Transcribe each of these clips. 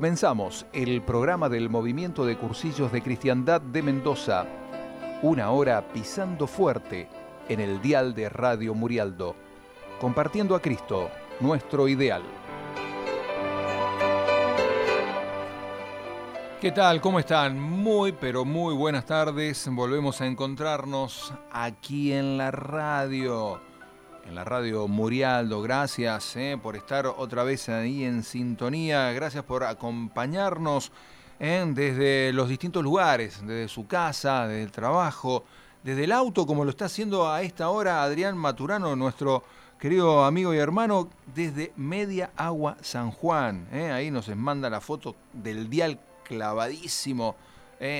Comenzamos el programa del Movimiento de Cursillos de Cristiandad de Mendoza. Una hora pisando fuerte en el dial de Radio Murialdo, compartiendo a Cristo, nuestro ideal. ¿Qué tal? ¿Cómo están? Muy, pero muy buenas tardes. Volvemos a encontrarnos aquí en la radio en la radio Murialdo. Gracias eh, por estar otra vez ahí en sintonía. Gracias por acompañarnos eh, desde los distintos lugares, desde su casa, desde el trabajo, desde el auto, como lo está haciendo a esta hora Adrián Maturano, nuestro querido amigo y hermano, desde Media Agua San Juan. Eh. ahí nos manda la foto del dial clavadísimo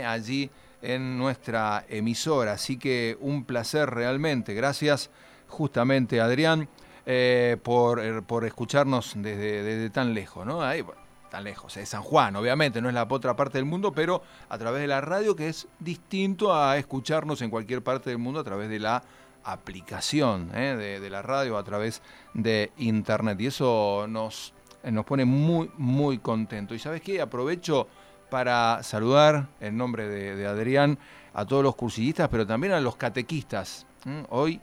allí en nuestra emisora. Así que un placer realmente. Gracias justamente Adrián, eh, por, eh, por, escucharnos desde, tan lejos, ¿no? Ahí, tan lejos, es San Juan, obviamente, no es la otra parte del mundo, pero a través de la radio, que es distinto a escucharnos en cualquier parte del mundo a través de la aplicación ¿eh? de, la radio, a través de internet. Y eso nos, nos pone muy, muy contentos. Y sabes qué, aprovecho para saludar en nombre de, Adrián a todos los cursillistas, pero también a los catequistas. Hoy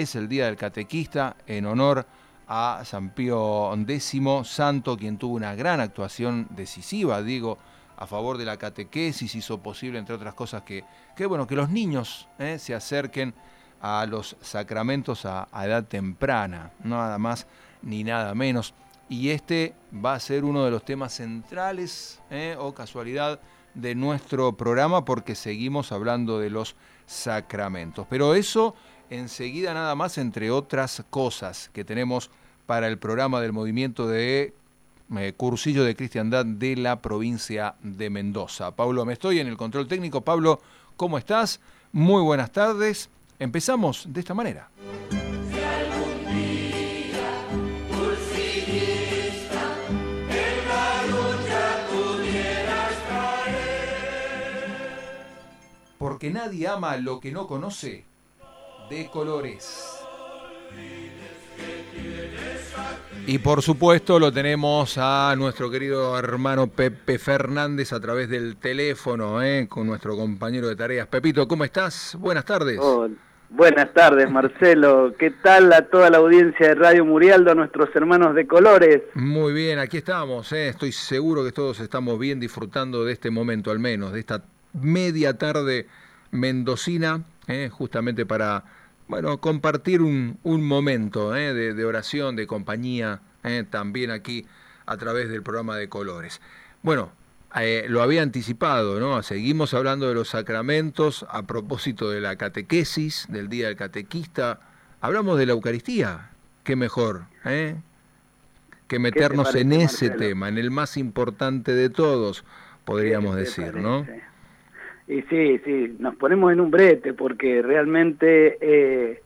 es el Día del Catequista en honor a San Pío X, santo, quien tuvo una gran actuación decisiva, digo, a favor de la catequesis, hizo posible, entre otras cosas, que, que bueno, que los niños eh, se acerquen a los sacramentos a, edad temprana, nada más ni nada menos. Y este va a ser uno de los temas centrales, eh, o casualidad, de nuestro programa, porque seguimos hablando de los sacramentos. Pero eso enseguida nada más, entre otras cosas que tenemos para el programa del movimiento de eh, cursillo de cristiandad de la provincia de Mendoza. Pablo, me estoy en el control técnico. Pablo, ¿cómo estás? Muy buenas tardes. Empezamos de esta manera. Porque nadie ama lo que no conoce de colores. Y por supuesto lo tenemos a nuestro querido hermano Pepe Fernández a través del teléfono, ¿eh? con nuestro compañero de tareas. Pepito, ¿cómo estás? Buenas tardes. buenas tardes, Marcelo. ¿Qué tal a toda la audiencia de Radio Murialdo, a nuestros hermanos de colores? Muy bien, aquí estamos. ¿eh? Estoy seguro que todos estamos bien disfrutando de este momento, al menos, de esta media tarde mendocina, ¿eh? justamente para bueno, compartir un, momento ¿eh? de, oración, de compañía, ¿eh? también aquí a través del programa de colores. Bueno, lo había anticipado, ¿no? Seguimos hablando de los sacramentos a propósito de la catequesis, del Día del Catequista. Hablamos de la Eucaristía. Qué mejor, ¿eh? Que meternos en ese tema, en el más importante de todos, podríamos decir, ¿no? Y sí, sí, nos ponemos en un brete porque realmente, eh,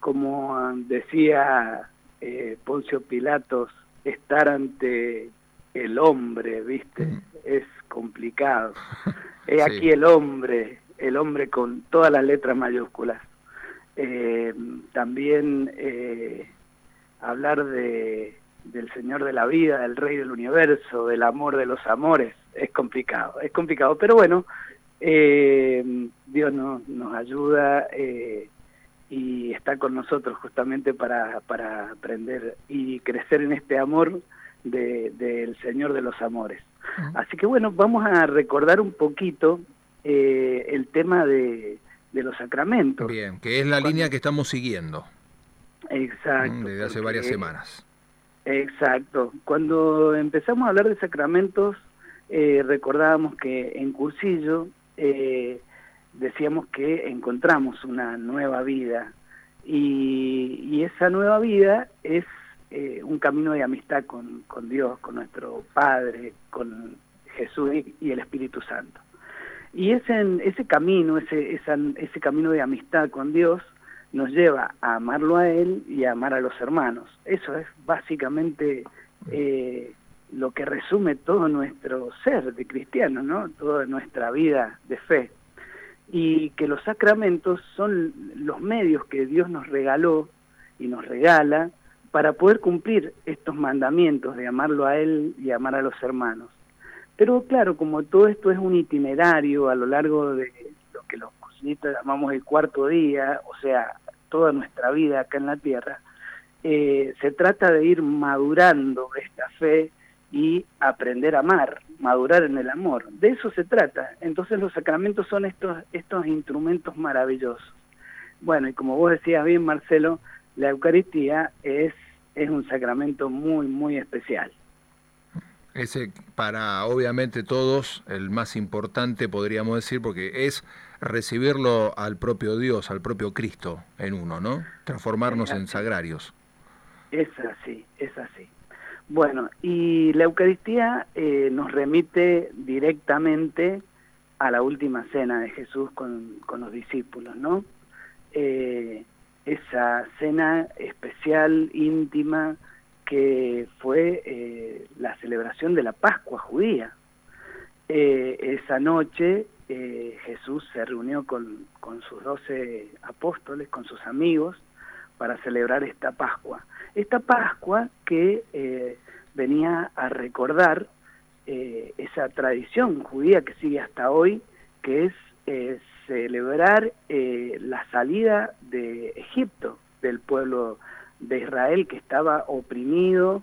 como decía eh, Poncio Pilatos, estar ante el hombre, ¿viste? Mm. Es complicado. Es aquí el hombre, el hombre con todas las letras mayúsculas. Eh, también hablar de, del Señor de la vida, del Rey del Universo, del amor de los amores, es complicado, es complicado. Pero bueno, eh, Dios nos, nos ayuda eh, y está con nosotros justamente para, para aprender y crecer en este amor del Señor de los Amores. Así que bueno, vamos a recordar un poquito eh, el tema de, de, los sacramentos. Bien, que es la línea que estamos siguiendo. Exacto. Mm, desde hace varias semanas. Exacto. Cuando empezamos a hablar de sacramentos, eh, recordábamos que en cursillo eh, decíamos que encontramos una nueva vida y, esa nueva vida es eh, un camino de amistad con, con, Dios, con nuestro Padre, con Jesús y, el Espíritu Santo. Y ese, ese camino, ese, ese camino de amistad con Dios nos lleva a amarlo a Él y a amar a los hermanos. Eso es básicamente eh, lo que resume todo nuestro ser de cristiano, ¿no? Toda nuestra vida de fe. Y que los sacramentos son los medios que Dios nos regaló y nos regala para poder cumplir estos mandamientos de amarlo a Él y amar a los hermanos. Pero claro, como todo esto es un itinerario a lo largo de lo que los cositas llamamos el cuarto día, o sea, toda nuestra vida acá en la tierra, eh, se trata de ir madurando esta fe y aprender a amar, madurar en el amor. De eso se trata. Entonces los sacramentos son estos, estos instrumentos maravillosos. Bueno, y como vos decías bien, Marcelo, la Eucaristía es, es un sacramento muy, muy especial. Ese para obviamente todos el más importante podríamos decir porque es recibirlo al propio Dios, al propio Cristo en uno, ¿no? Transformarnos en sagrarios. Es así, es así. Bueno, y la Eucaristía eh, nos remite directamente a la última cena de Jesús con, con los discípulos, ¿no? Eh, esa cena especial, íntima, que fue eh, la celebración de la Pascua judía. Eh, esa noche Jesús se reunió con, con sus doce apóstoles, con sus amigos, para celebrar esta Pascua. Esta Pascua que venía a recordar esa tradición judía que sigue hasta hoy, que es celebrar la salida de Egipto del pueblo de Israel que estaba oprimido,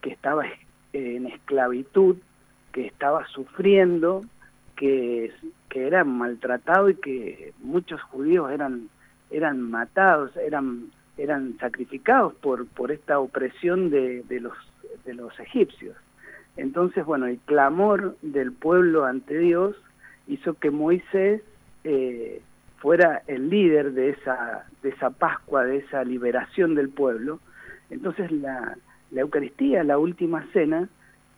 que estaba en esclavitud, que estaba sufriendo, que, que era maltratado y que muchos judíos eran, eran matados, eran, eran sacrificados por, por esta opresión de, de, los, de los egipcios. Entonces, bueno, el clamor del pueblo ante Dios hizo que Moisés eh, fuera el líder de esa, de esa Pascua, de esa liberación del pueblo. Entonces la, la Eucaristía, la última cena,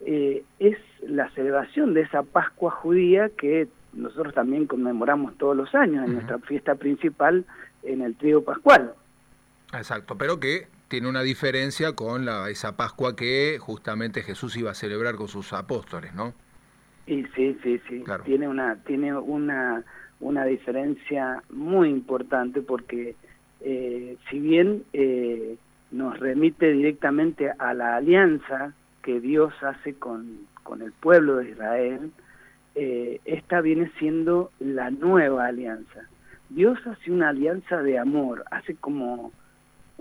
eh, es la celebración de esa Pascua judía que nosotros también conmemoramos todos los años en nuestra fiesta principal en el trío pascual. Exacto, pero que tiene una diferencia con la, esa Pascua que justamente Jesús iba a celebrar con sus apóstoles, ¿no? Y sí, sí, sí. Tiene una, tiene una una diferencia muy importante porque eh, si bien eh, nos remite directamente a la alianza que Dios hace con, con el pueblo de Israel, eh, esta viene siendo la nueva alianza. Dios hace una alianza de amor, hace como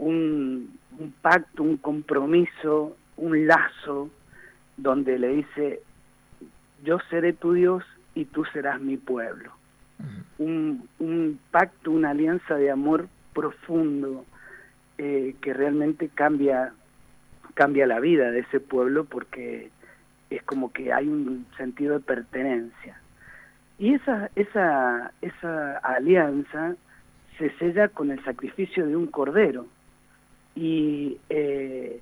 un, un pacto, un compromiso, un lazo, donde le dice, yo seré tu Dios y tú serás mi pueblo un, un pacto, una alianza de amor profundo eh, que realmente cambia, cambia la vida de ese pueblo porque es como que hay un sentido de pertenencia. Y esa, esa, esa alianza se sella con el sacrificio de un cordero y, eh,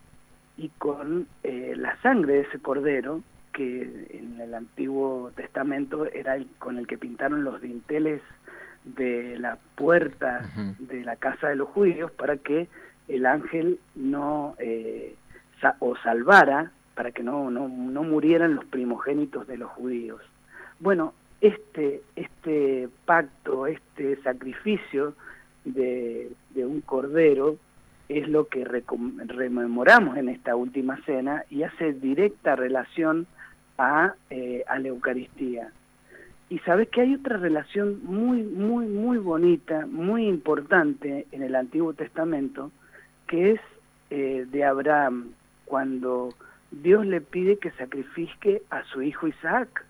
y con eh, la sangre de ese cordero que en el Antiguo Testamento era el con el que pintaron los dinteles de la puerta de la casa de los judíos para que el ángel no eh, o salvara para que no, no, no murieran los primogénitos de los judíos. Bueno, este, este pacto, este sacrificio de, de un cordero es lo que rememoramos en esta última cena y hace directa relación a, eh, a la Eucaristía. Y sabes que hay otra relación muy, muy, muy bonita, muy importante en el Antiguo Testamento, que es eh, de Abraham, cuando Dios le pide que sacrifique a su hijo Isaac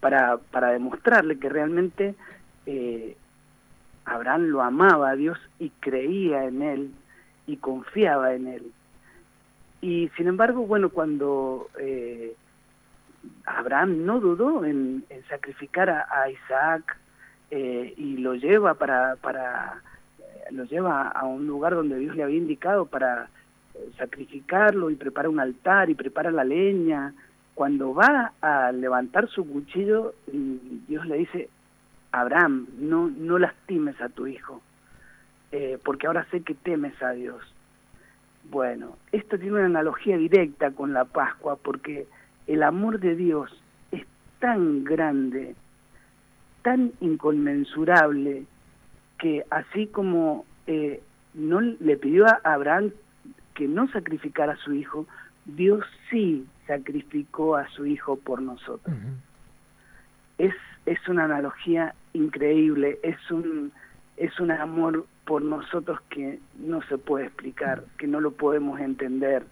para, para demostrarle que realmente eh, Abraham lo amaba a Dios y creía en él y confiaba en él. Y sin embargo, bueno, cuando eh, Abraham no dudó en, sacrificar a, Isaac eh, y lo lleva para, para eh, lo lleva a un lugar donde Dios le había indicado para eh, sacrificarlo y prepara un altar y prepara la leña. Cuando va a levantar su cuchillo, Dios le dice, Abraham, no, no lastimes a tu hijo, porque ahora sé que temes a Dios. Bueno, esto tiene una analogía directa con la Pascua, porque el amor de Dios es tan grande, tan inconmensurable, que así como eh, no le pidió a Abraham que no sacrificara a su hijo, Dios sí sacrificó a su hijo por nosotros. es, es una analogía increíble, es un, es un amor por nosotros que no se puede explicar, que no lo podemos entender.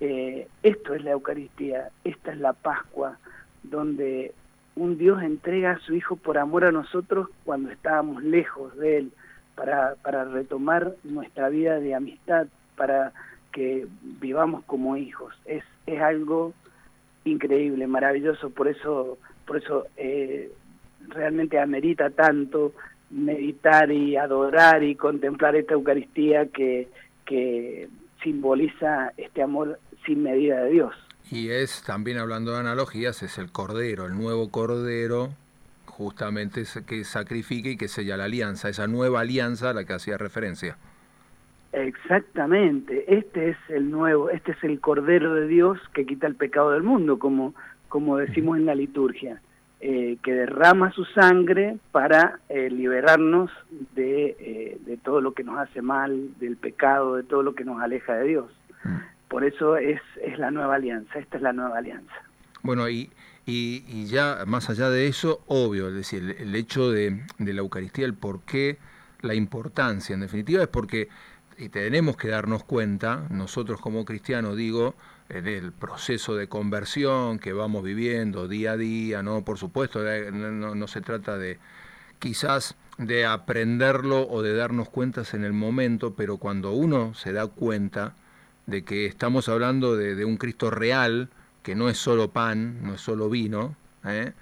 Eh, esto es la Eucaristía, esta es la Pascua, donde un Dios entrega a su Hijo por amor a nosotros cuando estábamos lejos de Él, para, para retomar nuestra vida de amistad, para que vivamos como hijos. Es, es algo increíble, maravilloso, por eso, por eso eh, realmente amerita tanto meditar y adorar y contemplar esta Eucaristía que, que simboliza este amor sin medida de Dios. Y es, también hablando de analogías, es el Cordero, el nuevo Cordero, justamente que sacrifica y que sella la alianza, esa nueva alianza a la que hacía referencia. Exactamente, este es el nuevo, este es el Cordero de Dios que quita el pecado del mundo, como, como decimos en la liturgia. Eh, que derrama su sangre para eh, liberarnos de, eh, de, todo lo que nos hace mal, del pecado, de todo lo que nos aleja de Dios. Mm. Por eso es, es la nueva alianza, esta es la nueva alianza. Bueno, y, y, ya más allá de eso, obvio, es decir, el, hecho de, de, la Eucaristía, el por qué, la importancia, en definitiva, es porque y tenemos que darnos cuenta, nosotros como cristianos digo, del proceso de conversión que vamos viviendo día a día, ¿no? Por supuesto, no, se trata de quizás de aprenderlo o de darnos cuentas en el momento, pero cuando uno se da cuenta de que estamos hablando de, un Cristo real, que no es solo pan, no es solo vino, ¿eh?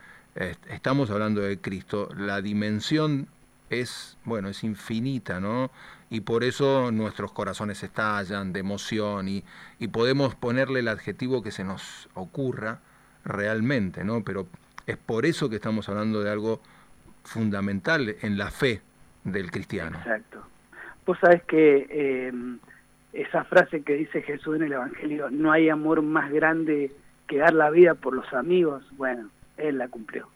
estamos hablando de Cristo, la dimensión es, bueno, es infinita, ¿no? Y por eso nuestros corazones estallan de emoción y, y podemos ponerle el adjetivo que se nos ocurra realmente, ¿no? Pero es por eso que estamos hablando de algo fundamental en la fe del cristiano. Exacto. Vos sabés que eh, esa frase que dice Jesús en el Evangelio, no hay amor más grande que dar la vida por los amigos, bueno, Él la cumplió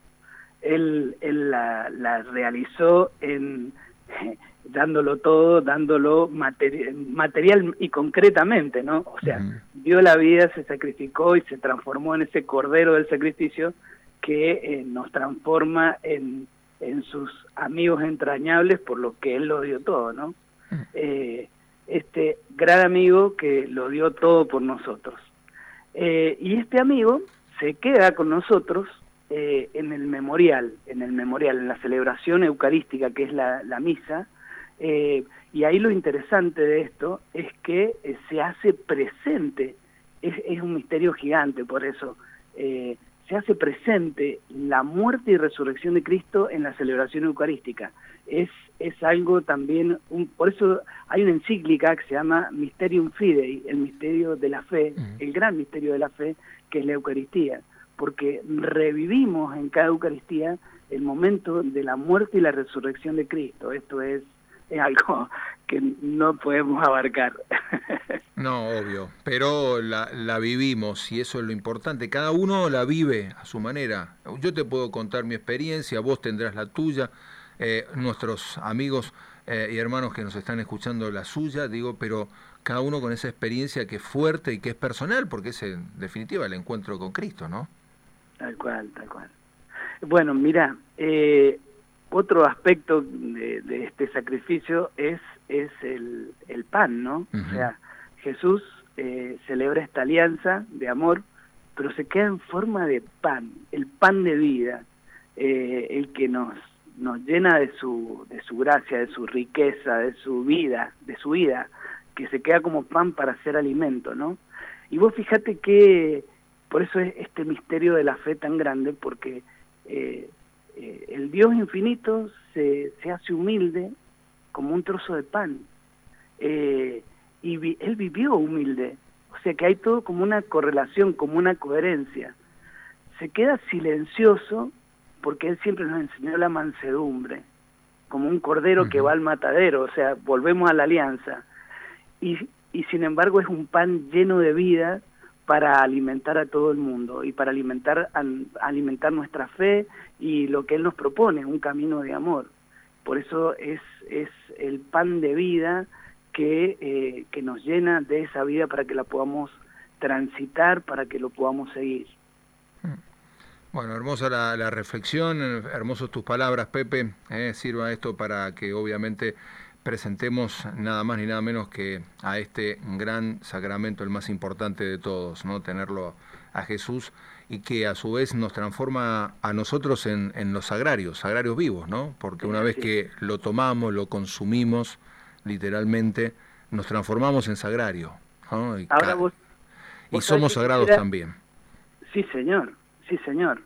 él, él la, la realizó en dándolo todo, dándolo material y concretamente, ¿no? O sea, dio la vida, se sacrificó y se transformó en ese cordero del sacrificio que eh, nos transforma en, en sus amigos entrañables por lo que él lo dio todo, ¿no? Eh, este gran amigo que lo dio todo por nosotros. Eh, y este amigo se queda con nosotros eh, en el memorial, en el memorial, en la celebración eucarística que es la, misa, eh, y ahí lo interesante de esto es que eh, se hace presente, es, un misterio gigante por eso, se hace presente la muerte y resurrección de Cristo en la celebración eucarística. Es, es algo también, un, por eso hay una encíclica que se llama Mysterium Fidei, el misterio de la fe, el gran misterio de la fe, que es la Eucaristía porque revivimos en cada Eucaristía el momento de la muerte y la resurrección de Cristo. Esto es, es algo que no podemos abarcar. No, obvio, pero la, la, vivimos y eso es lo importante. Cada uno la vive a su manera. Yo te puedo contar mi experiencia, vos tendrás la tuya, eh, nuestros amigos eh, y hermanos que nos están escuchando la suya, digo, pero cada uno con esa experiencia que es fuerte y que es personal, porque es en definitiva el encuentro con Cristo, ¿no? Tal cual, tal cual. Bueno, mira, eh, otro aspecto de, este sacrificio es, es el, el pan, ¿no? O sea, Jesús eh, celebra esta alianza de amor, pero se queda en forma de pan, el pan de vida, eh, el que nos, nos llena de su, de su gracia, de su riqueza, de su vida, de su vida, que se queda como pan para ser alimento, ¿no? Y vos fíjate que por eso es este misterio de la fe tan grande, porque eh, eh, el Dios infinito se, se, hace humilde como un trozo de pan. Eh, y Él vivió humilde. O sea que hay todo como una correlación, como una coherencia. Se queda silencioso porque Él siempre nos enseñó la mansedumbre, como un cordero que va al matadero, o sea, volvemos a la alianza. Y, y sin embargo es un pan lleno de vida para alimentar a todo el mundo y para alimentar, alimentar nuestra fe y lo que Él nos propone, un camino de amor. Por eso es, es el pan de vida que, eh, que nos llena de esa vida para que la podamos transitar, para que lo podamos seguir. Bueno, hermosa la, reflexión, hermosos tus palabras, Pepe. Eh, sirva esto para que obviamente presentemos nada más ni nada menos que a este gran sacramento, el más importante de todos, ¿no? Tenerlo a Jesús y que a su vez nos transforma a nosotros en, los sagrarios, sagrarios vivos, ¿no? Porque una vez que lo tomamos, lo consumimos, literalmente, nos transformamos en sagrario, ¿no? Y, y somos sagrados también. Sí, señor. Sí, señor.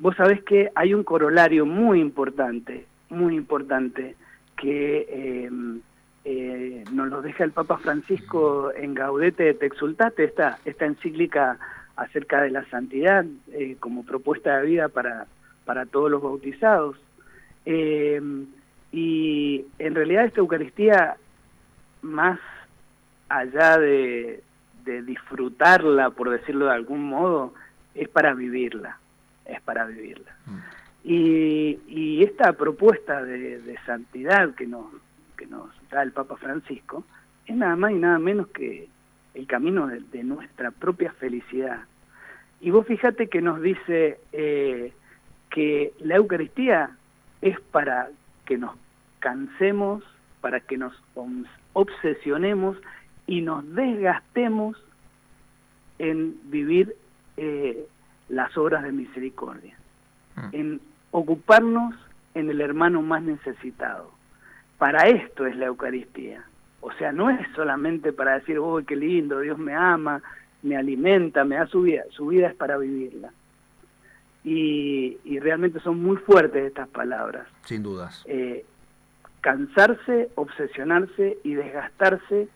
Vos sabés que hay un corolario muy importante, muy importante, que em, eh, nos lo deja el Papa Francisco en Gaudete de Texultate, esta, esta encíclica acerca de la santidad eh, como propuesta de vida para, para todos los bautizados. Em, y en realidad esta Eucaristía, más allá de, de disfrutarla, por decirlo de algún modo, es para vivirla, es para vivirla. Mm. Y, y, esta propuesta de, santidad que nos, que nos da el Papa Francisco es nada más y nada menos que el camino de, nuestra propia felicidad. Y vos fíjate que nos dice eh, que la Eucaristía es para que nos cansemos, para que nos obsesionemos y nos desgastemos en vivir eh, las obras de misericordia, mm. en ocuparnos en el hermano más necesitado. Para esto es la Eucaristía. O sea, no es solamente para decir, oh, qué lindo, Dios me ama, me alimenta, me da su vida. Su vida es para vivirla. Y, realmente son muy fuertes estas palabras. Sin dudas. Eh, cansarse, obsesionarse y desgastarse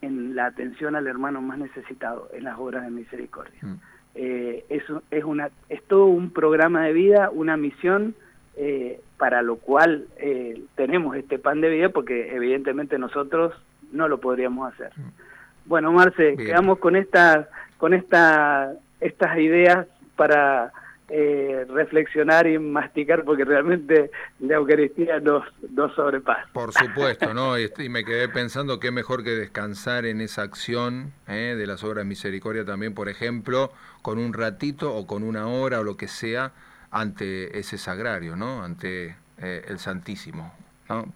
en la atención al hermano más necesitado, en las obras de misericordia. Mm eh, es, es, una, es todo un programa de vida, una misión eh, para lo cual eh, tenemos este pan de vida porque evidentemente nosotros no lo podríamos hacer. Mm. Bueno, Marce, quedamos con esta, con esta, estas ideas para eh, reflexionar y masticar porque realmente la Eucaristía nos, nos sobrepasa. Por supuesto, ¿no? Y, me quedé pensando qué mejor que descansar en esa acción ¿eh? de las obras de misericordia también, por ejemplo, con un ratito o con una hora o lo que sea ante ese sagrario, ¿no? Ante eh, el Santísimo.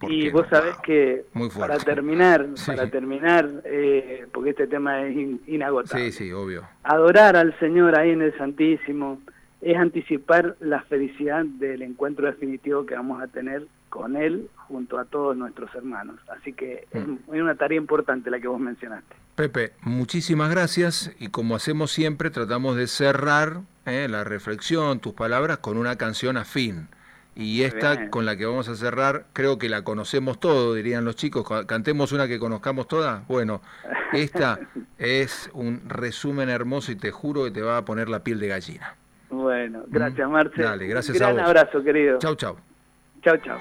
y vos sabés que para terminar, para terminar, porque este tema es inagotable. Sí, sí, obvio. Adorar al Señor ahí en el Santísimo, es anticipar la felicidad del encuentro definitivo que vamos a tener con él junto a todos nuestros hermanos. Así que es mm. una tarea importante la que vos mencionaste. Pepe, muchísimas gracias y como hacemos siempre tratamos de cerrar eh, la reflexión, tus palabras, con una canción afín. Y esta con la que vamos a cerrar, creo que la conocemos todos, dirían los chicos. Cantemos una que conozcamos todas. Bueno, esta es un resumen hermoso y te juro que te va a poner la piel de gallina. Bueno, gracias, Marce. Dale, gracias Un gran abrazo, querido. Chau, chau. Chau, chau.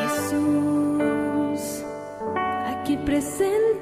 Jesús, aquí presente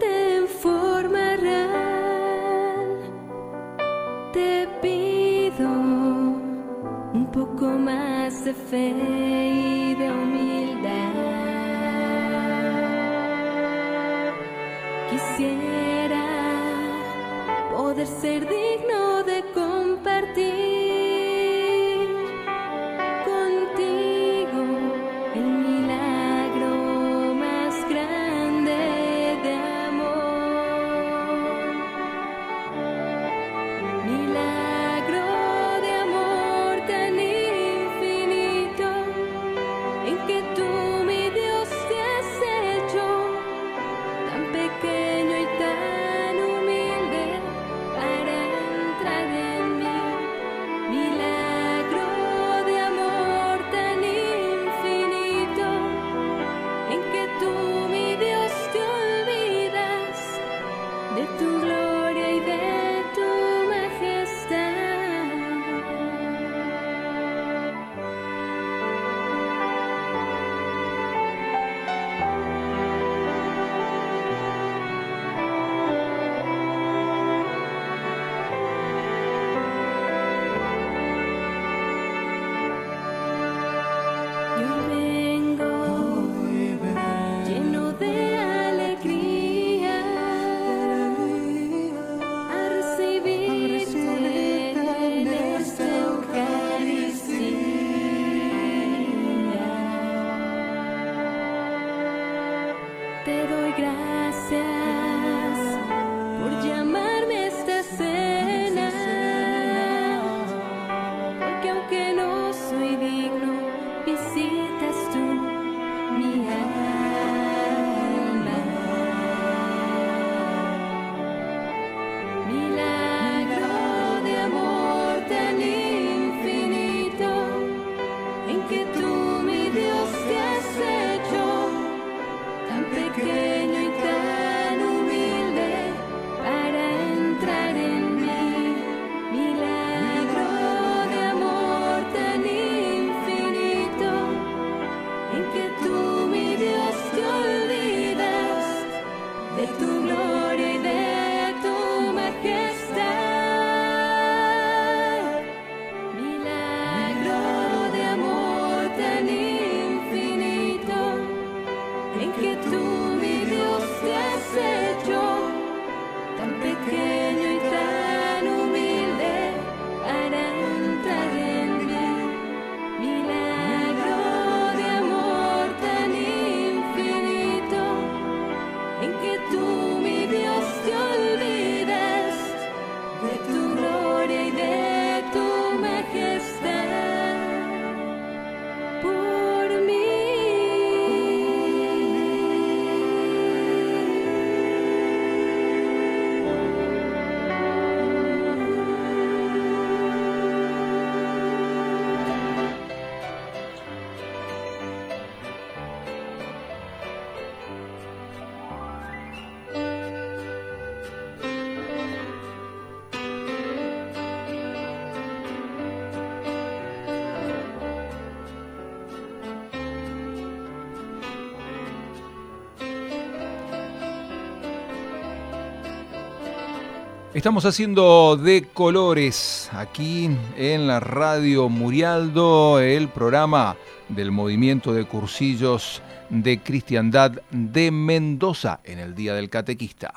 Estamos haciendo de colores aquí en la radio Murialdo, el programa del movimiento de cursillos de cristiandad de Mendoza en el Día del Catequista.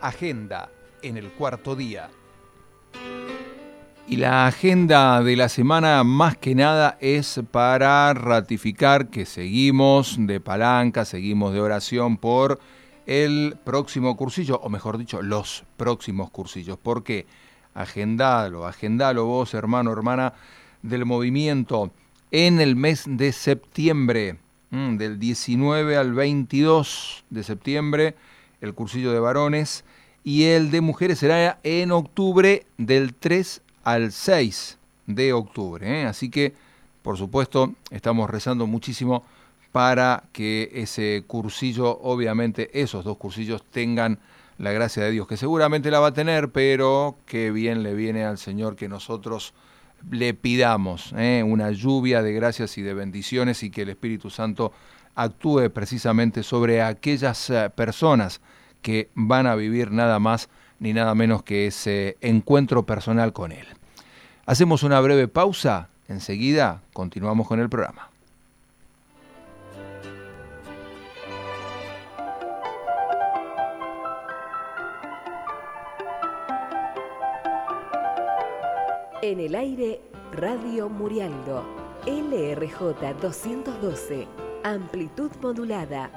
Agenda en el cuarto día. Y la agenda de la semana más que nada es para ratificar que seguimos de palanca, seguimos de oración por el próximo cursillo, o mejor dicho, los próximos cursillos. Porque agendalo, agendalo vos, hermano, hermana, del movimiento en el mes de septiembre, mm, del 19 al 22 de septiembre, el cursillo de varones, y el de mujeres será en octubre del 3 al 6 de octubre. ¿eh? Así que, por supuesto, estamos rezando muchísimo para que ese cursillo, obviamente esos dos cursillos tengan la gracia de Dios, que seguramente la va a tener, pero que bien le viene al Señor que nosotros le pidamos ¿eh? una lluvia de gracias y de bendiciones y que el Espíritu Santo actúe precisamente sobre aquellas eh, personas que van a vivir nada más ni nada menos que ese encuentro personal con Él. Hacemos una breve pausa, enseguida continuamos con el programa. En el aire, Radio Murialdo, LRJ 212, amplitud modulada.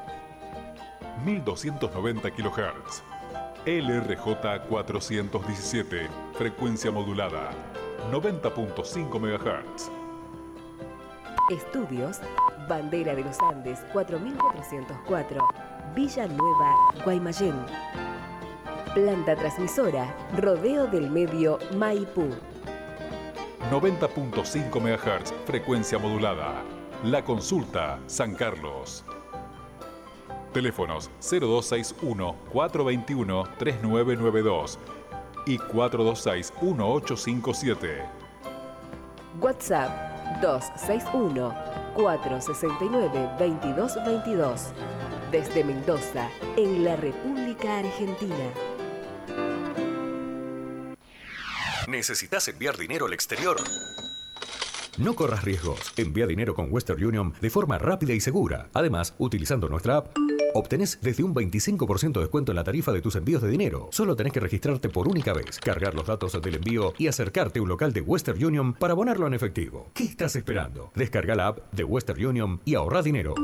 1290 kHz. LRJ 417, frecuencia modulada. 90.5 MHz. Estudios, Bandera de los Andes 4404, Villa Nueva, Guaymallén. Planta transmisora, Rodeo del Medio, Maipú. 90.5 MHz, frecuencia modulada. La consulta, San Carlos. Teléfonos 0261 421 3992 y 426-1857. WhatsApp 261-469-2222. Desde Mendoza, en la República Argentina. ¿Necesitas enviar dinero al exterior? No corras riesgos. Envía dinero con Western Union de forma rápida y segura. Además, utilizando nuestra app, obtenés desde un 25% de descuento en la tarifa de tus envíos de dinero. Solo tenés que registrarte por única vez, cargar los datos del envío y acercarte a un local de Western Union para abonarlo en efectivo. ¿Qué estás esperando? Descarga la app de Western Union y ahorra dinero.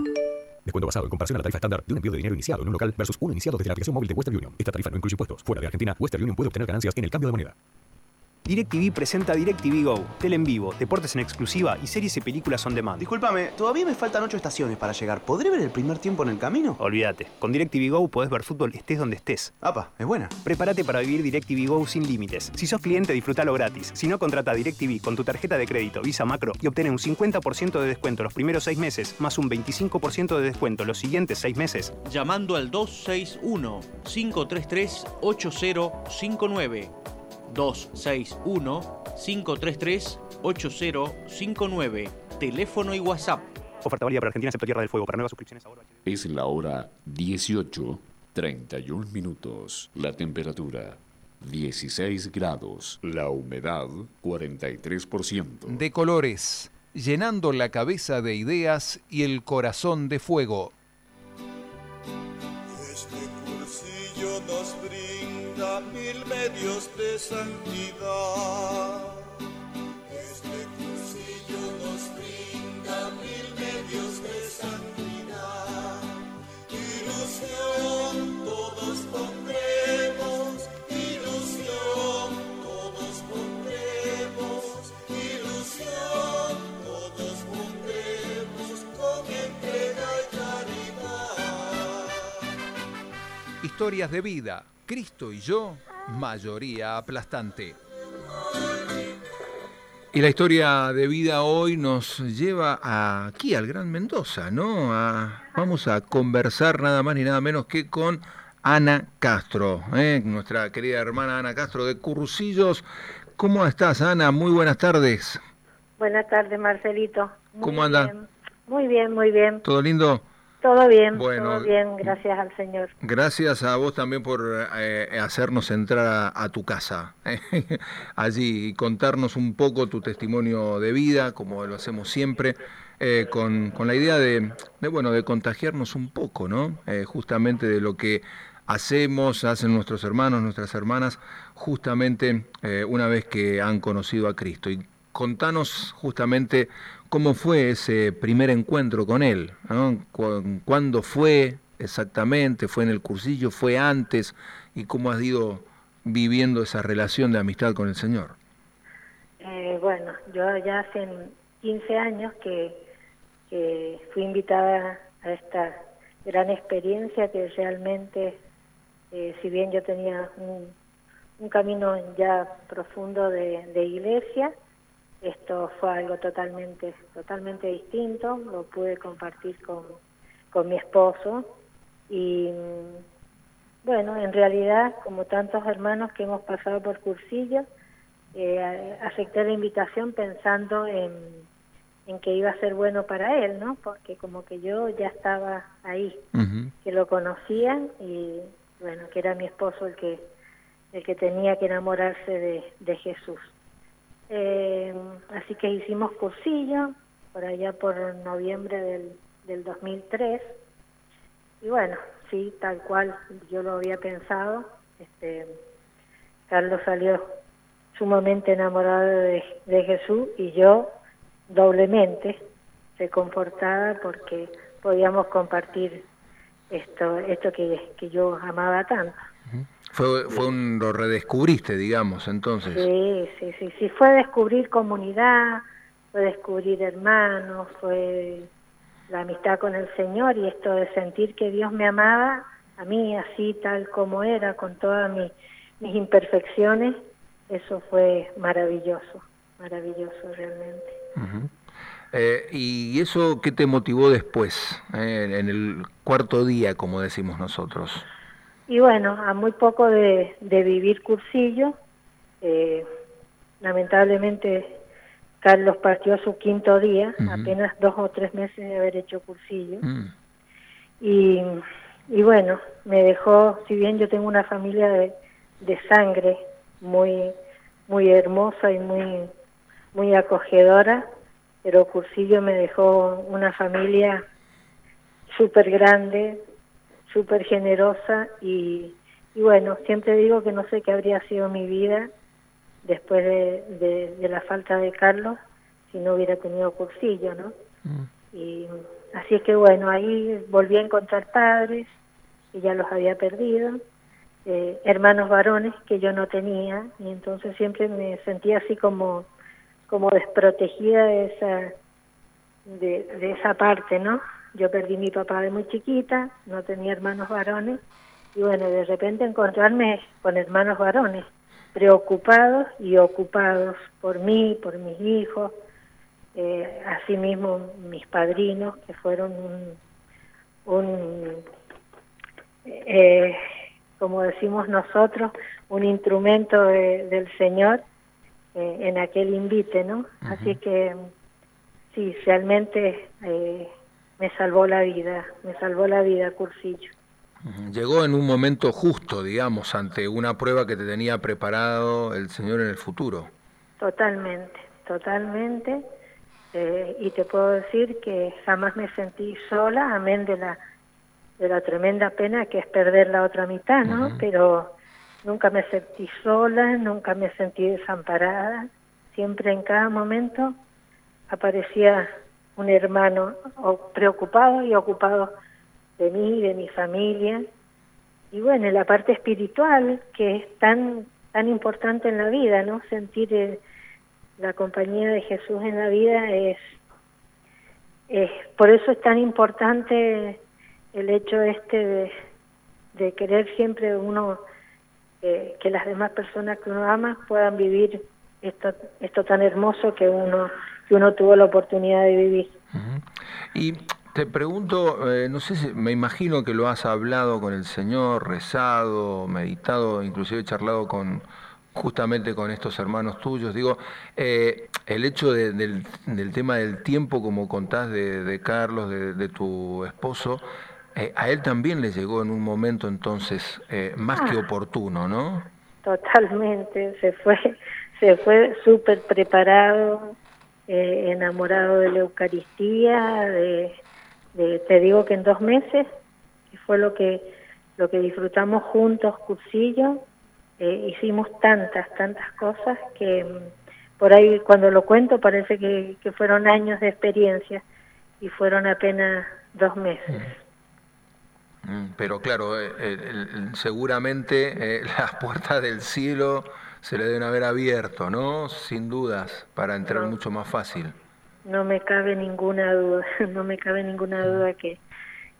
Descuento basado en comparación a la tarifa estándar de un envío de dinero iniciado en un local versus uno iniciado desde la aplicación móvil de Western Union. Esta tarifa no incluye impuestos. Fuera de Argentina, Western Union puede obtener ganancias en el cambio de moneda. DirecTV presenta DirecTV Go, tele en vivo, deportes en exclusiva y series y películas on demand. Discúlpame, todavía me faltan ocho estaciones para llegar. ¿Podré ver el primer tiempo en el camino? Olvídate, con DirecTV Go podés ver fútbol estés donde estés. Apa, es buena. Prepárate para vivir DirecTV Go sin límites. Si sos cliente, disfrútalo gratis. Si no, contrata DirecTV con tu tarjeta de crédito Visa Macro y obtén un 50% de descuento los primeros seis meses, más un 25% de descuento los siguientes seis meses. Llamando al 261 533 8059 261 533-8059. Teléfono y WhatsApp. Oferta válida para Argentina, excepto Tierra del Fuego. Para nuevas suscripciones ahora. Es la hora 18, 31 minutos. La temperatura 16 grados. La humedad 43%. De colores, llenando la cabeza de ideas y el corazón de fuego. Este cursillo nos brinda mil medios de santidad. Este cursillo nos brinda mil medios de santidad. Ilusión, todos pondremos. Ilusión, todos pondremos. Ilusión, todos pondremos. Con entrega y caridad. Historias de vida. Cristo y yo, mayoría aplastante. Y la historia de vida hoy nos lleva aquí al Gran Mendoza, ¿no? A- vamos a conversar nada más ni nada menos que con Ana Castro, ¿eh? nuestra querida hermana Ana Castro de Cursillos. ¿Cómo estás, Ana? Muy buenas tardes. Buenas tardes, Marcelito. Muy ¿Cómo anda? bien. Muy bien, muy bien. ¿Todo lindo? Todo bien, Bueno. todo bien, gracias al Señor. Gracias a vos también por eh, hacernos entrar a, a tu casa allí y contarnos un poco tu testimonio de vida, como lo hacemos siempre, eh, con, con la idea de, de, bueno, de contagiarnos un poco, ¿no? Eh, justamente de lo que hacemos, hacen nuestros hermanos, nuestras hermanas, justamente una vez que han conocido a Cristo. Y contanos justamente cómo fue ese primer encuentro con Él, ¿Cuándo fue exactamente? ¿Fue en el cursillo? ¿Fue antes? ¿Y cómo has ido viviendo esa relación de amistad con el Señor? Eh, bueno, yo ya hace 15 años que, que fui invitada a esta gran experiencia que realmente, eh, si bien yo tenía un, un camino ya profundo de, de iglesia, esto fue algo totalmente, totalmente distinto, lo pude compartir con, con mi esposo y bueno, en realidad, como tantos hermanos que hemos pasado por cursillos, eh, acepté la invitación pensando en, en que iba a ser bueno para él, ¿no? Porque como que yo ya estaba ahí, que lo conocía y bueno, que era mi esposo el que el que tenía que enamorarse de, de Jesús. Eh, así que hicimos cursillo por allá por noviembre del, del 2003 y bueno, sí, tal cual yo lo había pensado. Este, Carlos salió sumamente enamorado de, de Jesús y yo doblemente reconfortada porque podíamos compartir esto esto que, que yo amaba tanto. Fue, fue un, lo redescubriste, digamos, entonces. Sí, sí, sí, sí, fue descubrir comunidad, fue descubrir hermanos, fue la amistad con el Señor y esto de sentir que Dios me amaba a mí así tal como era, con todas mis, mis imperfecciones, eso fue maravilloso, maravilloso realmente. Eh, ¿Y eso qué te motivó después, eh, en el cuarto día, como decimos nosotros? Y bueno, a muy poco de, de vivir cursillo, eh, lamentablemente Carlos partió su quinto día, apenas dos o tres meses de haber hecho cursillo. Mm. Y, y bueno, me dejó, si bien yo tengo una familia de, de sangre muy, muy hermosa y muy, muy acogedora, pero Cursillo me dejó una familia súper grande, súper generosa y, y bueno, siempre digo que no sé qué habría sido mi vida después de, de, de la falta de Carlos si no hubiera tenido Cursillo, ¿no? Y así es que bueno, ahí volví a encontrar padres y ya los había perdido eh, hermanos varones que yo no tenía y entonces siempre me sentía así como como desprotegida de esa de, de esa parte, ¿no? Yo perdí mi papá de muy chiquita, no tenía hermanos varones y bueno, de repente encontrarme con hermanos varones preocupados y ocupados por mí, por mis hijos, eh, asimismo mis padrinos que fueron un, un eh, como decimos nosotros, un instrumento de- del Señor eh, en aquel invite, ¿no? Así que sí, realmente eh, me salvó la vida, me salvó la vida Cursillo. Llegó en un momento justo, digamos, ante una prueba que te tenía preparado el Señor en el futuro. Totalmente, totalmente. Eh, y te puedo decir que jamás me sentí sola, amén de la, de la tremenda pena que es perder la otra mitad, ¿no? Pero nunca me sentí sola, nunca me sentí desamparada. Siempre en cada momento aparecía un hermano preocupado y ocupado de mí, de mi familia. Y bueno, la parte espiritual, que es tan, tan importante en la vida, ¿no? Sentir la compañía de Jesús en la vida es, es, por eso es tan importante el hecho este de, de querer siempre uno, eh, que las demás personas que uno ama puedan vivir esto, esto tan hermoso que uno, que uno tuvo la oportunidad de vivir. Y te pregunto, eh, no sé si, me imagino que lo has hablado con el Señor, rezado, meditado, inclusive charlado con justamente con estos hermanos tuyos. Digo, eh, el hecho de- del, del tema del tiempo, como contás de, de Carlos, de, de tu esposo, eh, a él también le llegó en un momento entonces eh, más que Ah. oportuno, ¿no? Totalmente, se fue, se fue súper preparado, eh, enamorado de la Eucaristía, de, te digo que en dos meses, que fue lo que, lo que disfrutamos juntos, cursillo, eh, hicimos tantas, tantas cosas que mm, por ahí cuando lo cuento parece que, que fueron años de experiencia y fueron apenas dos meses. Mm, Pero claro, eh, el- seguramente eh, las puertas del cielo se le deben haber abierto, ¿no? Sin dudas, para entrar No. mucho más fácil. No me cabe ninguna duda, no me cabe ninguna duda que,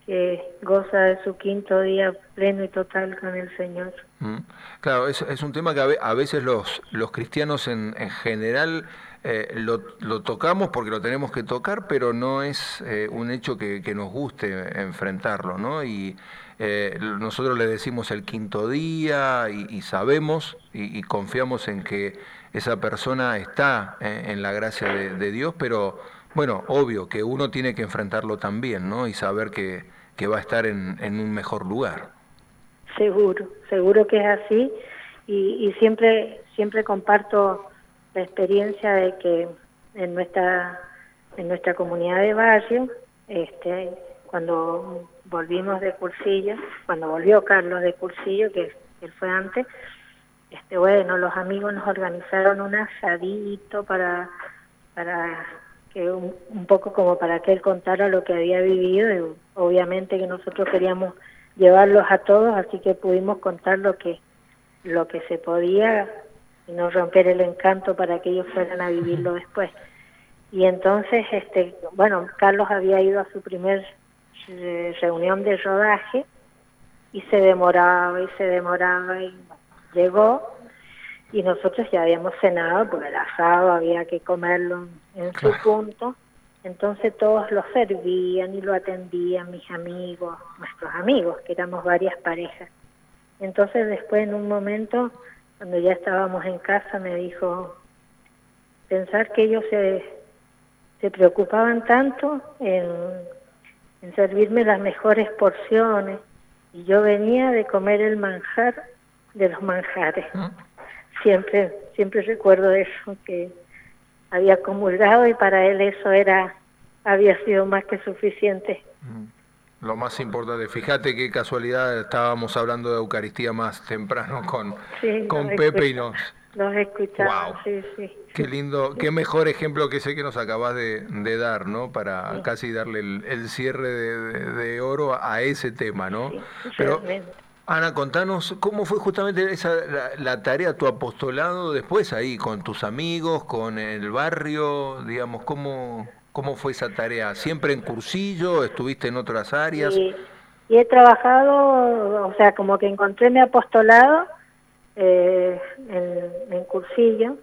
que goza de su quinto día pleno y total con el Señor. Mm. Claro, es, es un tema que a, ve- a veces los, los cristianos en, en general eh, lo, lo tocamos porque lo tenemos que tocar, pero no es eh, un hecho que, que nos guste enfrentarlo, ¿no? Y eh, nosotros le decimos el quinto día y, y sabemos y, y confiamos en que esa persona está eh, en la gracia de, Dios, pero bueno, obvio que uno tiene que enfrentarlo también, ¿no? Y saber que, que va a estar en, en un mejor lugar. Seguro, seguro que es así y, y siempre siempre comparto la experiencia de que en nuestra en nuestra comunidad de barrio, este, cuando volvimos de Cursillo, cuando volvió Carlos de Cursillo, que él fue antes, este, bueno, los amigos nos organizaron un asadito para para que un, un poco como para que él contara lo que había vivido y obviamente que nosotros queríamos llevarlos a todos así que pudimos contar lo que lo que se podía y no romper el encanto para que ellos fueran a vivirlo después. Y entonces este bueno Carlos había ido a su primer eh, reunión de rodaje y se demoraba y se demoraba y llegó y nosotros ya habíamos cenado porque el asado había que comerlo en su punto. Entonces todos lo servían y lo atendían mis amigos nuestros amigos que éramos varias parejas. Entonces después en un momento cuando ya estábamos en casa me dijo pensar que ellos se se preocupaban tanto en, en servirme las mejores porciones y yo venía de comer el manjar de los manjares siempre siempre recuerdo eso que había comulgado y para él eso era había sido más que suficiente Lo más importante, fíjate qué casualidad, estábamos hablando de Eucaristía más temprano con, Sí, con Pepe y nos... los escuchaba Wow. sí sí Qué lindo, qué mejor ejemplo que ese que nos acabas de, de dar, ¿no? Para casi darle el, el cierre de, de- de oro a ese tema, ¿no? Pero realmente. Ana, contanos cómo fue justamente esa la, la tarea, tu apostolado después ahí con tus amigos, con el barrio, digamos, cómo cómo fue esa tarea. Siempre en cursillo, estuviste en otras áreas. Y, y he trabajado, o sea, como que encontré mi apostolado eh, en, en cursillo,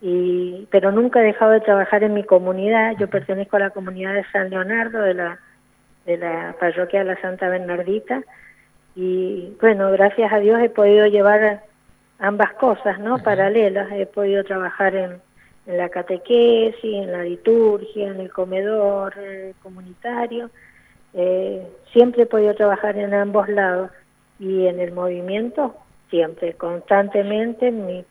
y, pero nunca he dejado de trabajar en mi comunidad. Yo pertenezco a la comunidad de San Leonardo, de la, de la parroquia de la Santa Bernardita, y bueno, gracias a Dios he podido llevar ambas cosas, ¿no? Paralelas. He podido trabajar en, en la catequesis, en la liturgia, en el comedor eh, comunitario. Eh, siempre he podido trabajar en ambos lados y en el movimiento siempre, constantemente. Mi,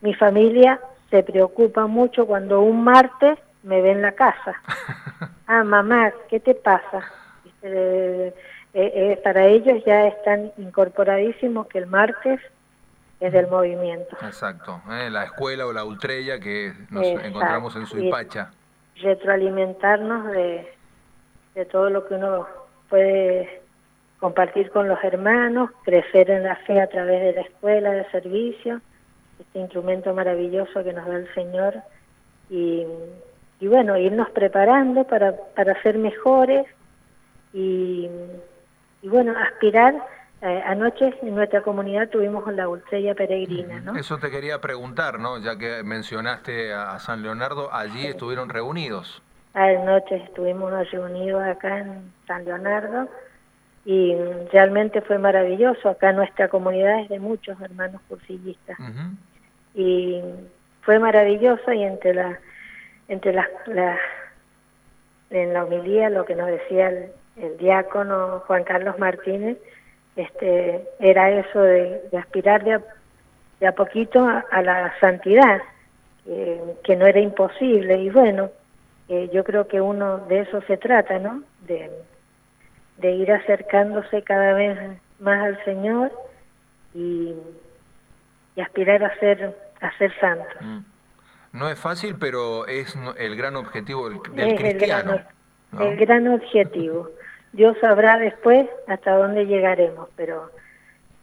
mi familia se preocupa mucho cuando un martes me ve en la casa. Ah, mamá, ¿qué te pasa? Eh, eh, eh, para ellos ya están incorporadísimos que el martes es del movimiento. Exacto, ¿eh? la escuela o la ultrella que nos Exacto. encontramos en Y Suipacha. retroalimentarnos de, de todo lo que uno puede compartir con los hermanos, crecer en la fe a través de la escuela de servicio, este instrumento maravilloso que nos da el Señor y, y bueno, irnos preparando para, para ser mejores y, y bueno, aspirar. Eh, anoche en nuestra comunidad tuvimos la Ultrella Peregrina, ¿no? Eso te quería preguntar, ¿no? Ya que mencionaste a San Leonardo, allí estuvieron reunidos. Anoche estuvimos reunidos acá en San Leonardo y realmente fue maravilloso. Acá nuestra comunidad es de muchos hermanos cursillistas y fue maravilloso y entre la entre las la, en la homilía lo que nos decía el, el diácono Juan Carlos Martínez este era eso de, de aspirar de a, de a poquito a, a la santidad que, que no era imposible y bueno eh, yo creo que uno de eso se trata no de de ir acercándose cada vez más al Señor y, y aspirar a ser a ser santo Mm. No es fácil, pero es el gran objetivo del, del es el cristiano. gran, ¿no? el gran objetivo. Dios sabrá después hasta dónde llegaremos, pero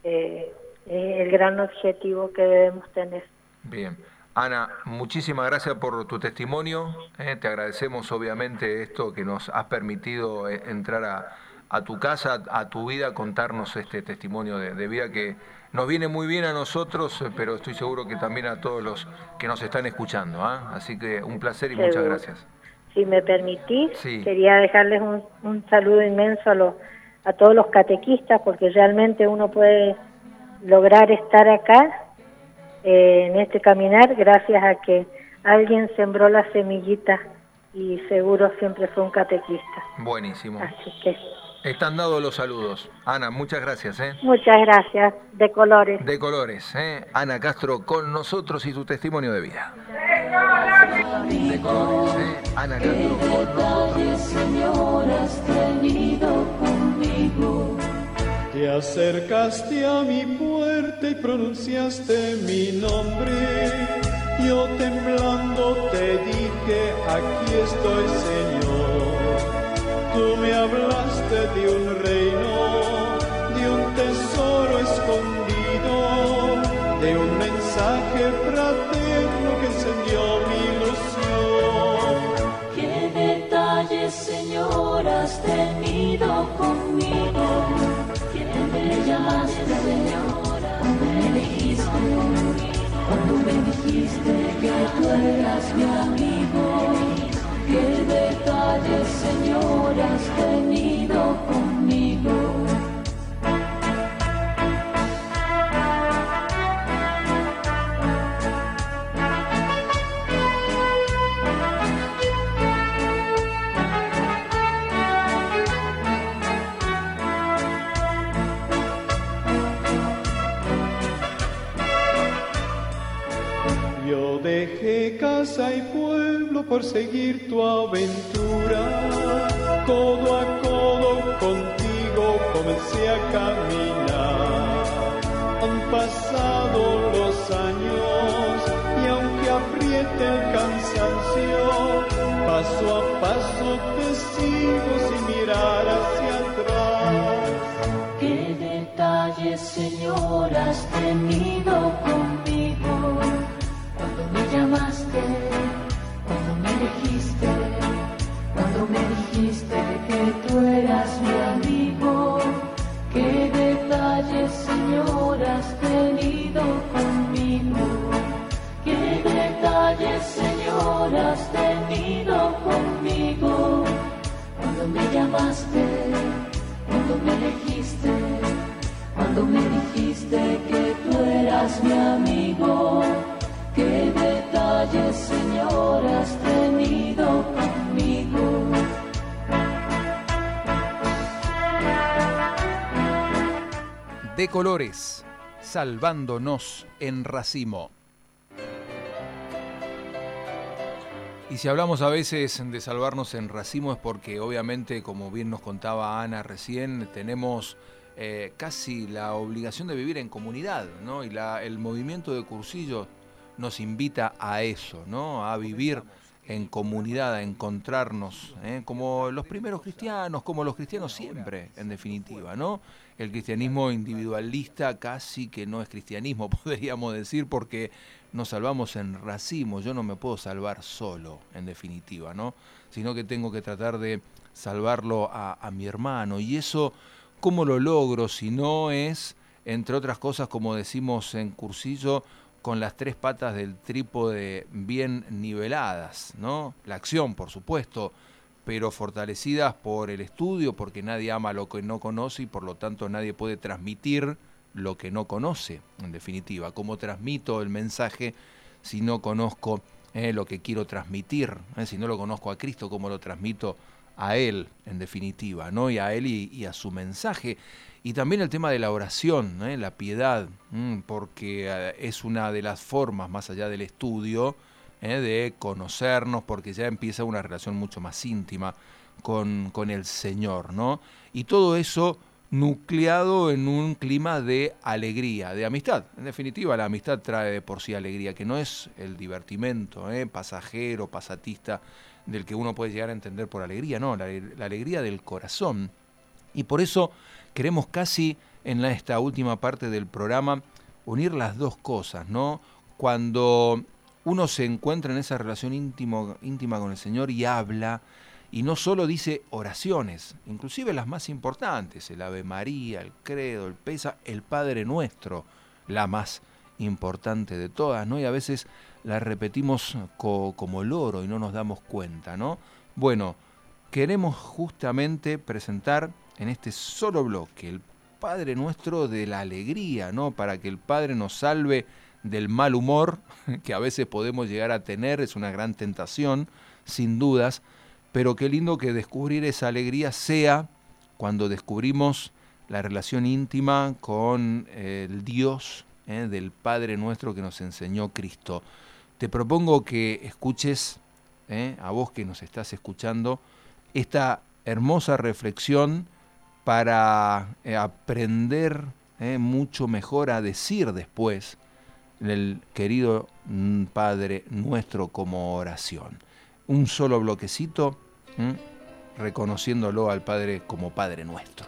eh, es el gran objetivo que debemos tener. Bien. Ana, muchísimas gracias por tu testimonio. eh, te agradecemos obviamente esto que nos has permitido eh, entrar a, a tu casa, a tu vida, contarnos este testimonio de, de vida que nos viene muy bien a nosotros, eh, pero estoy seguro que también a todos los que nos están escuchando. ¿ah? Así que un placer y muchas gracias. Si me permitís, Sí. quería dejarles un, un saludo inmenso a, los, a todos los catequistas, porque realmente uno puede lograr estar acá eh, en este caminar gracias a que alguien sembró la semillita y seguro siempre fue un catequista. Buenísimo. Así que Están dados los saludos. Ana, muchas gracias. ¿eh? muchas gracias, de colores. De colores. ¿eh? Ana Castro con nosotros y su testimonio de vida. De colores. ¿eh? Ana Castro con nosotros. Señor, has tenido conmigo. Te acercaste a mi puerta y pronunciaste mi nombre. Yo temblando te dije, aquí estoy Señor. Dijiste que tú eras mi amigo. Qué detalles, Señor, has tenido conmigo. Casa y pueblo por seguir tu aventura. Codo a codo contigo comencé a caminar. Han pasado los años y aunque apriete el cansancio, paso a paso te sigo sin mirar hacia atrás. Qué detalles, Señor. has tenido cuando me elegiste, cuando me dijiste que tú eras mi amigo. Qué detalles, Señor, has tenido conmigo. Qué detalles, Señor, has tenido conmigo. Cuando me llamaste, cuando me elegiste, cuando me dijiste que tú eras mi amigo. Señor, has tenido conmigo. De colores, salvándonos en racimo. Y si hablamos a veces de salvarnos en racimo es porque obviamente, como bien nos contaba Ana recién, tenemos eh, casi la obligación de vivir en comunidad, ¿no? Y el movimiento de cursillo nos invita a eso, ¿no? A vivir en comunidad, a encontrarnos, ¿eh? como los primeros cristianos, como los cristianos siempre, en definitiva, ¿no? El cristianismo individualista casi que no es cristianismo, podríamos decir, porque nos salvamos en racimo. Yo no me puedo salvar solo, en definitiva, ¿no? Sino que tengo que tratar de salvarlo a, a mi hermano. Y eso, ¿cómo lo logro si no es, entre otras cosas, como decimos en cursillo, con las tres patas del trípode bien niveladas, ¿no? La acción, por supuesto, pero fortalecidas por el estudio, porque nadie ama lo que no conoce y por lo tanto nadie puede transmitir lo que no conoce, en definitiva. ¿Cómo transmito el mensaje si no conozco eh, lo que quiero transmitir? eh? Si no lo conozco a Cristo, ¿cómo lo transmito a Él, en definitiva? ¿no? Y a Él y, y a su mensaje. Y también el tema de la oración, ¿eh? la piedad, mm, porque eh, es una de las formas, más allá del estudio, ¿eh? de conocernos, porque ya empieza una relación mucho más íntima con, con el Señor, ¿no? Y todo eso nucleado en un clima de alegría, de amistad. En definitiva, la amistad trae de por sí alegría, que no es el divertimento pasajero, pasatista, del que uno puede llegar a entender por alegría, no, la alegría del corazón. Y por eso queremos casi en esta última parte del programa unir las dos cosas, ¿no? Cuando uno se encuentra en esa relación íntimo- íntima con el Señor y habla, y no solo dice oraciones, inclusive las más importantes, el Ave María, el Credo, el Pesa, el Padre Nuestro, la más importante de todas, ¿no? Y a veces la repetimos co- como loro y no nos damos cuenta, ¿no? Bueno, queremos justamente presentar en este solo bloque el Padre Nuestro de la alegría, ¿no? Para que el Padre nos salve del mal humor que a veces podemos llegar a tener, es una gran tentación, sin dudas, pero qué lindo que descubrir esa alegría sea cuando descubrimos la relación íntima con eh, el Dios eh, del Padre nuestro que nos enseñó Cristo. Te propongo que escuches, eh, a vos que nos estás escuchando, esta hermosa reflexión para eh, aprender eh, mucho mejor a decir después el querido mm, Padre nuestro como oración. Un solo bloquecito, reconociéndolo al Padre como Padre nuestro.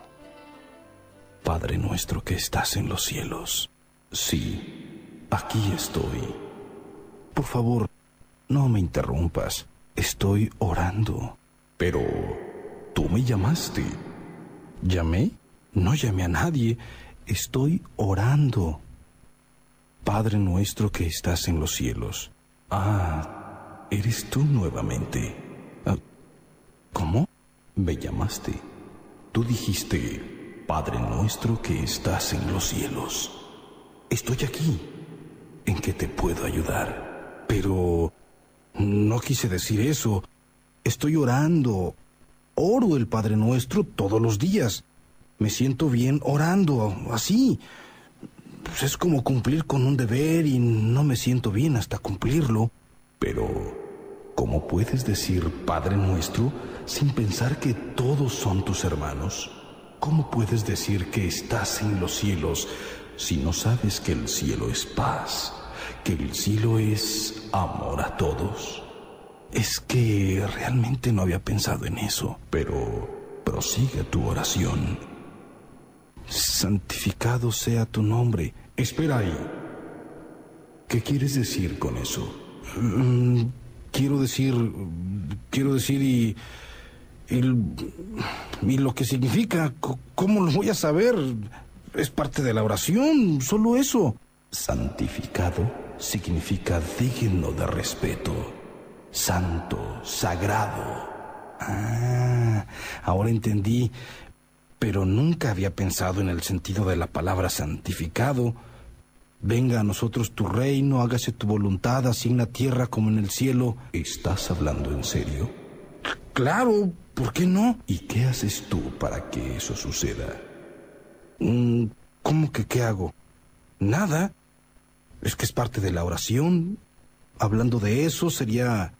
Padre nuestro que estás en los cielos. Sí, aquí estoy. Por favor, no me interrumpas. Estoy orando. Pero tú me llamaste. ¿Llamé? No llamé a nadie. Estoy orando. Padre nuestro que estás en los cielos. Ah, eres tú nuevamente. Ah, ¿Cómo? Me llamaste. Tú dijiste, Padre nuestro que estás en los cielos. Estoy aquí. ¿En qué te puedo ayudar? Pero... No quise decir eso. Estoy orando. Oro el Padre Nuestro todos los días. Me siento bien orando, así. Pues es como cumplir con un deber y no me siento bien hasta cumplirlo. Pero, ¿cómo puedes decir Padre Nuestro sin pensar que todos son tus hermanos? ¿Cómo puedes decir que estás en los cielos si no sabes que el cielo es paz, que el cielo es amor a todos? Es que realmente no había pensado en eso, pero prosigue tu oración. Santificado sea tu nombre. Espera ahí. ¿Qué quieres decir con eso? Mm, quiero decir. Quiero decir y. Y, y lo que significa. ¿Cómo lo voy a saber? Es parte de la oración, solo eso. Santificado significa digno de respeto. Santo, sagrado. Ah, ahora entendí. Pero nunca había pensado en el sentido de la palabra santificado. Venga a nosotros tu reino, hágase tu voluntad, así en la tierra como en el cielo. ¿Estás hablando en serio? Claro, ¿por qué no? ¿Y qué haces tú para que eso suceda? Mm, ¿Cómo que qué hago? Nada. Es que es parte de la oración. Hablando de eso, sería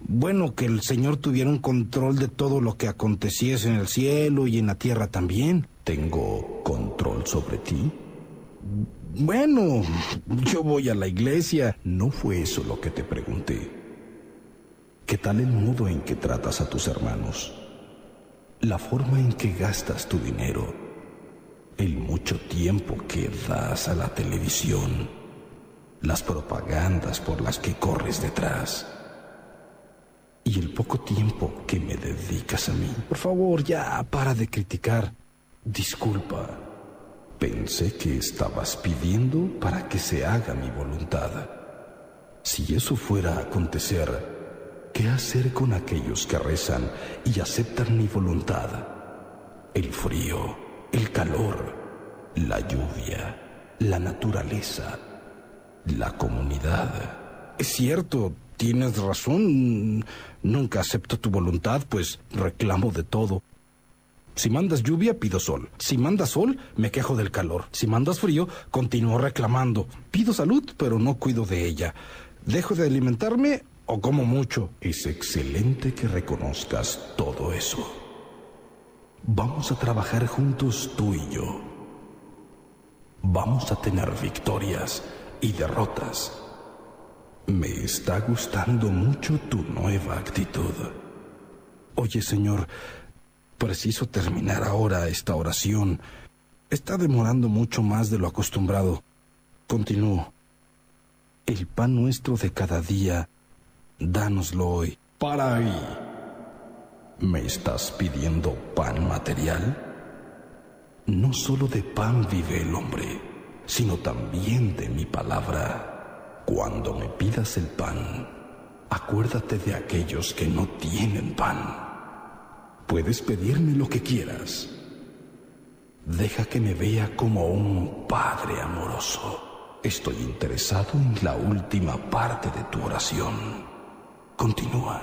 bueno que el Señor tuviera un control de todo lo que aconteciese en el cielo y en la tierra también. ¿Tengo control sobre ti? Bueno, yo voy a la iglesia. No fue eso lo que te pregunté. ¿Qué tal el modo en que tratas a tus hermanos? La forma en que gastas tu dinero. El mucho tiempo que das a la televisión. Las propagandas por las que corres detrás. Y el poco tiempo que me dedicas a mí. Por favor, ya para de criticar. Disculpa. Pensé que estabas pidiendo para que se haga mi voluntad. Si eso fuera a acontecer, ¿qué hacer con aquellos que rezan y aceptan mi voluntad? El frío, el calor, la lluvia, la naturaleza, la comunidad. Es cierto, tienes razón. Nunca acepto tu voluntad, pues reclamo de todo. Si mandas lluvia, pido sol. Si mandas sol, me quejo del calor. Si mandas frío, continúo reclamando. Pido salud, pero no cuido de ella. Dejo de alimentarme o como mucho. Es excelente que reconozcas todo eso. Vamos a trabajar juntos tú y yo. Vamos a tener victorias y derrotas. Me está gustando mucho tu nueva actitud. Oye, Señor, preciso terminar ahora esta oración. Está demorando mucho más de lo acostumbrado. Continúo. El pan nuestro de cada día, dánoslo hoy. Para ahí. ¿Me estás pidiendo pan material? No solo de pan vive el hombre, sino también de mi palabra. Cuando me pidas el pan, acuérdate de aquellos que no tienen pan. Puedes pedirme lo que quieras. Deja que me vea como un padre amoroso. Estoy interesado en la última parte de tu oración. Continúa.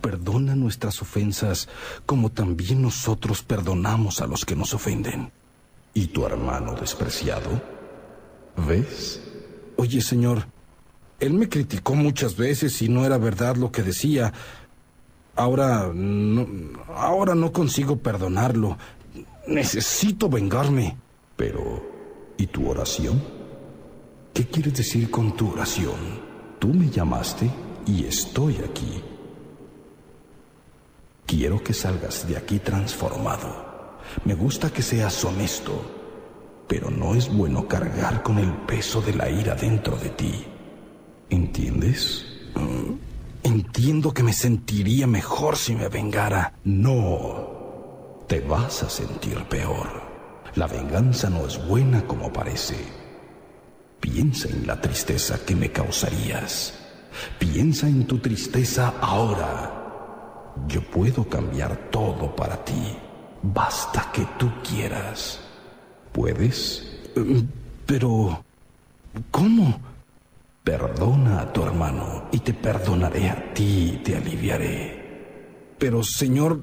Perdona nuestras ofensas como también nosotros perdonamos a los que nos ofenden. ¿Y tu hermano despreciado? ¿Ves? Oye, Señor, él me criticó muchas veces y no era verdad lo que decía. Ahora no, ahora no consigo perdonarlo. Necesito vengarme. Pero, ¿y tu oración? ¿Qué quieres decir con tu oración? Tú me llamaste y estoy aquí. Quiero que salgas de aquí transformado. Me gusta que seas honesto, pero no es bueno cargar con el peso de la ira dentro de ti. ¿Entiendes? Mm, Entiendo que me sentiría mejor si me vengara. No, te vas a sentir peor. La venganza no es buena como parece. Piensa en la tristeza que me causarías. Piensa en tu tristeza ahora. Yo puedo cambiar todo para ti. Basta que tú quieras. ¿Puedes? Mm, Pero... ¿Cómo? Perdona a tu hermano y te perdonaré a ti y te aliviaré. Pero, Señor,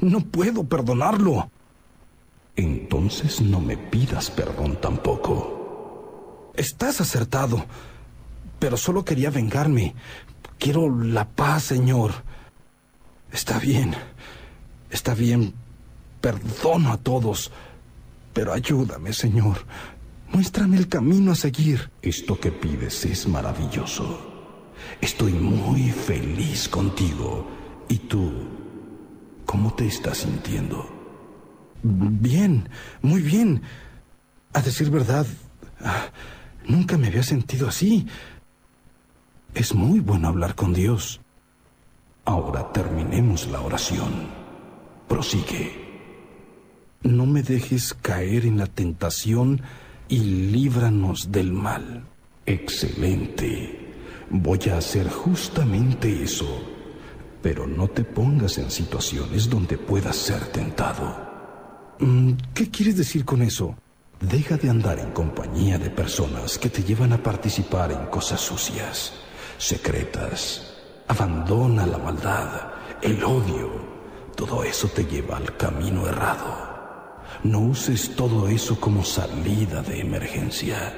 no puedo perdonarlo. Entonces no me pidas perdón tampoco. Estás acertado, pero solo quería vengarme. Quiero la paz, Señor. Está bien, está bien. Perdono a todos, pero ayúdame, Señor. Muéstrame el camino a seguir. Esto que pides es maravilloso. Estoy muy feliz contigo. ¿Y tú? ¿Cómo te estás sintiendo? Bien, muy bien. A decir verdad, ah, nunca me había sentido así. Es muy bueno hablar con Dios. Ahora terminemos la oración. Prosigue. No me dejes caer en la tentación y líbranos del mal. Excelente. Voy a hacer justamente eso. Pero no te pongas en situaciones donde puedas ser tentado. Mm, ¿Qué quieres decir con eso? Deja de andar en compañía de personas que te llevan a participar en cosas sucias, secretas. Abandona la maldad, el odio. Todo eso te lleva al camino errado. No uses todo eso como salida de emergencia.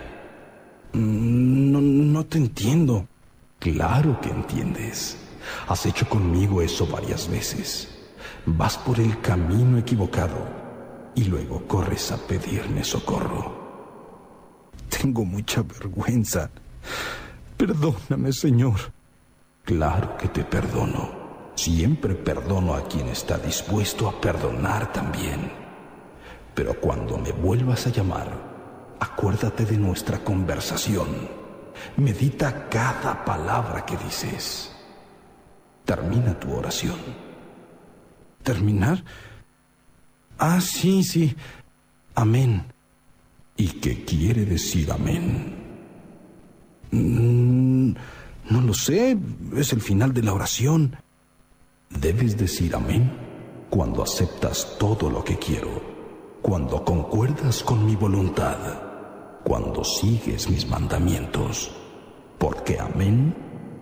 No, no te entiendo. Claro que entiendes. Has hecho conmigo eso varias veces. Vas por el camino equivocado y luego corres a pedirme socorro. Tengo mucha vergüenza. Perdóname, Señor. Claro que te perdono. Siempre perdono a quien está dispuesto a perdonar también. Pero cuando me vuelvas a llamar, acuérdate de nuestra conversación. Medita cada palabra que dices. Termina tu oración. ¿Terminar? Ah, sí, sí. Amén. ¿Y qué quiere decir amén? Mm, no lo sé. Es el final de la oración. Debes decir amén cuando aceptas todo lo que quiero, cuando concuerdas con mi voluntad, cuando sigues mis mandamientos. Porque amén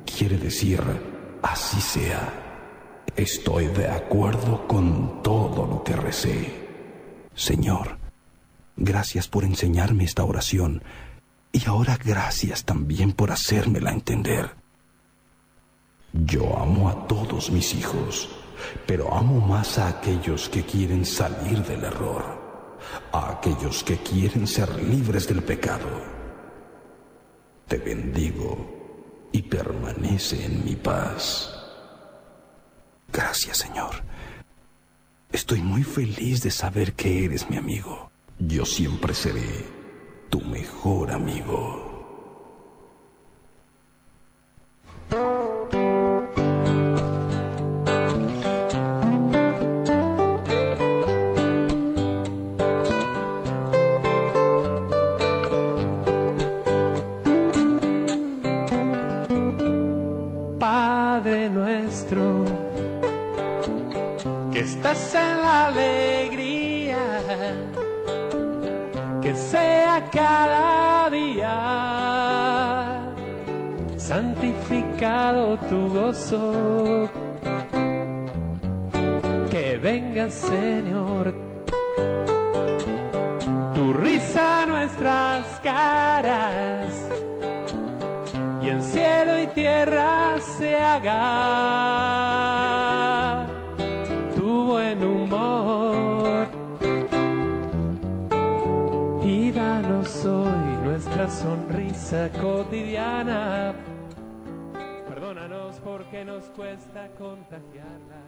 quiere decir así sea. Estoy de acuerdo con todo lo que recé. Señor, gracias por enseñarme esta oración y ahora gracias también por hacérmela entender. Yo amo a todos mis hijos, pero amo más a aquellos que quieren salir del error, a aquellos que quieren ser libres del pecado. Te bendigo y permanece en mi paz. Gracias, Señor. Estoy muy feliz de saber que eres mi amigo. Yo siempre seré tu mejor amigo. Alegría, que sea cada día. Santificado tu gozo, que venga Señor, tu risa nuestras caras y en cielo y tierra se haga nuestra sonrisa cotidiana. Perdónanos porque nos cuesta contagiarla.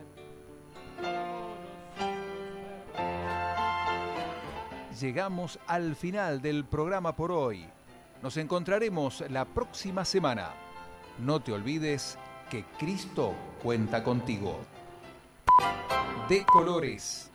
Llegamos al final del programa por hoy. Nos encontraremos la próxima semana. No te olvides que Cristo cuenta contigo. De colores.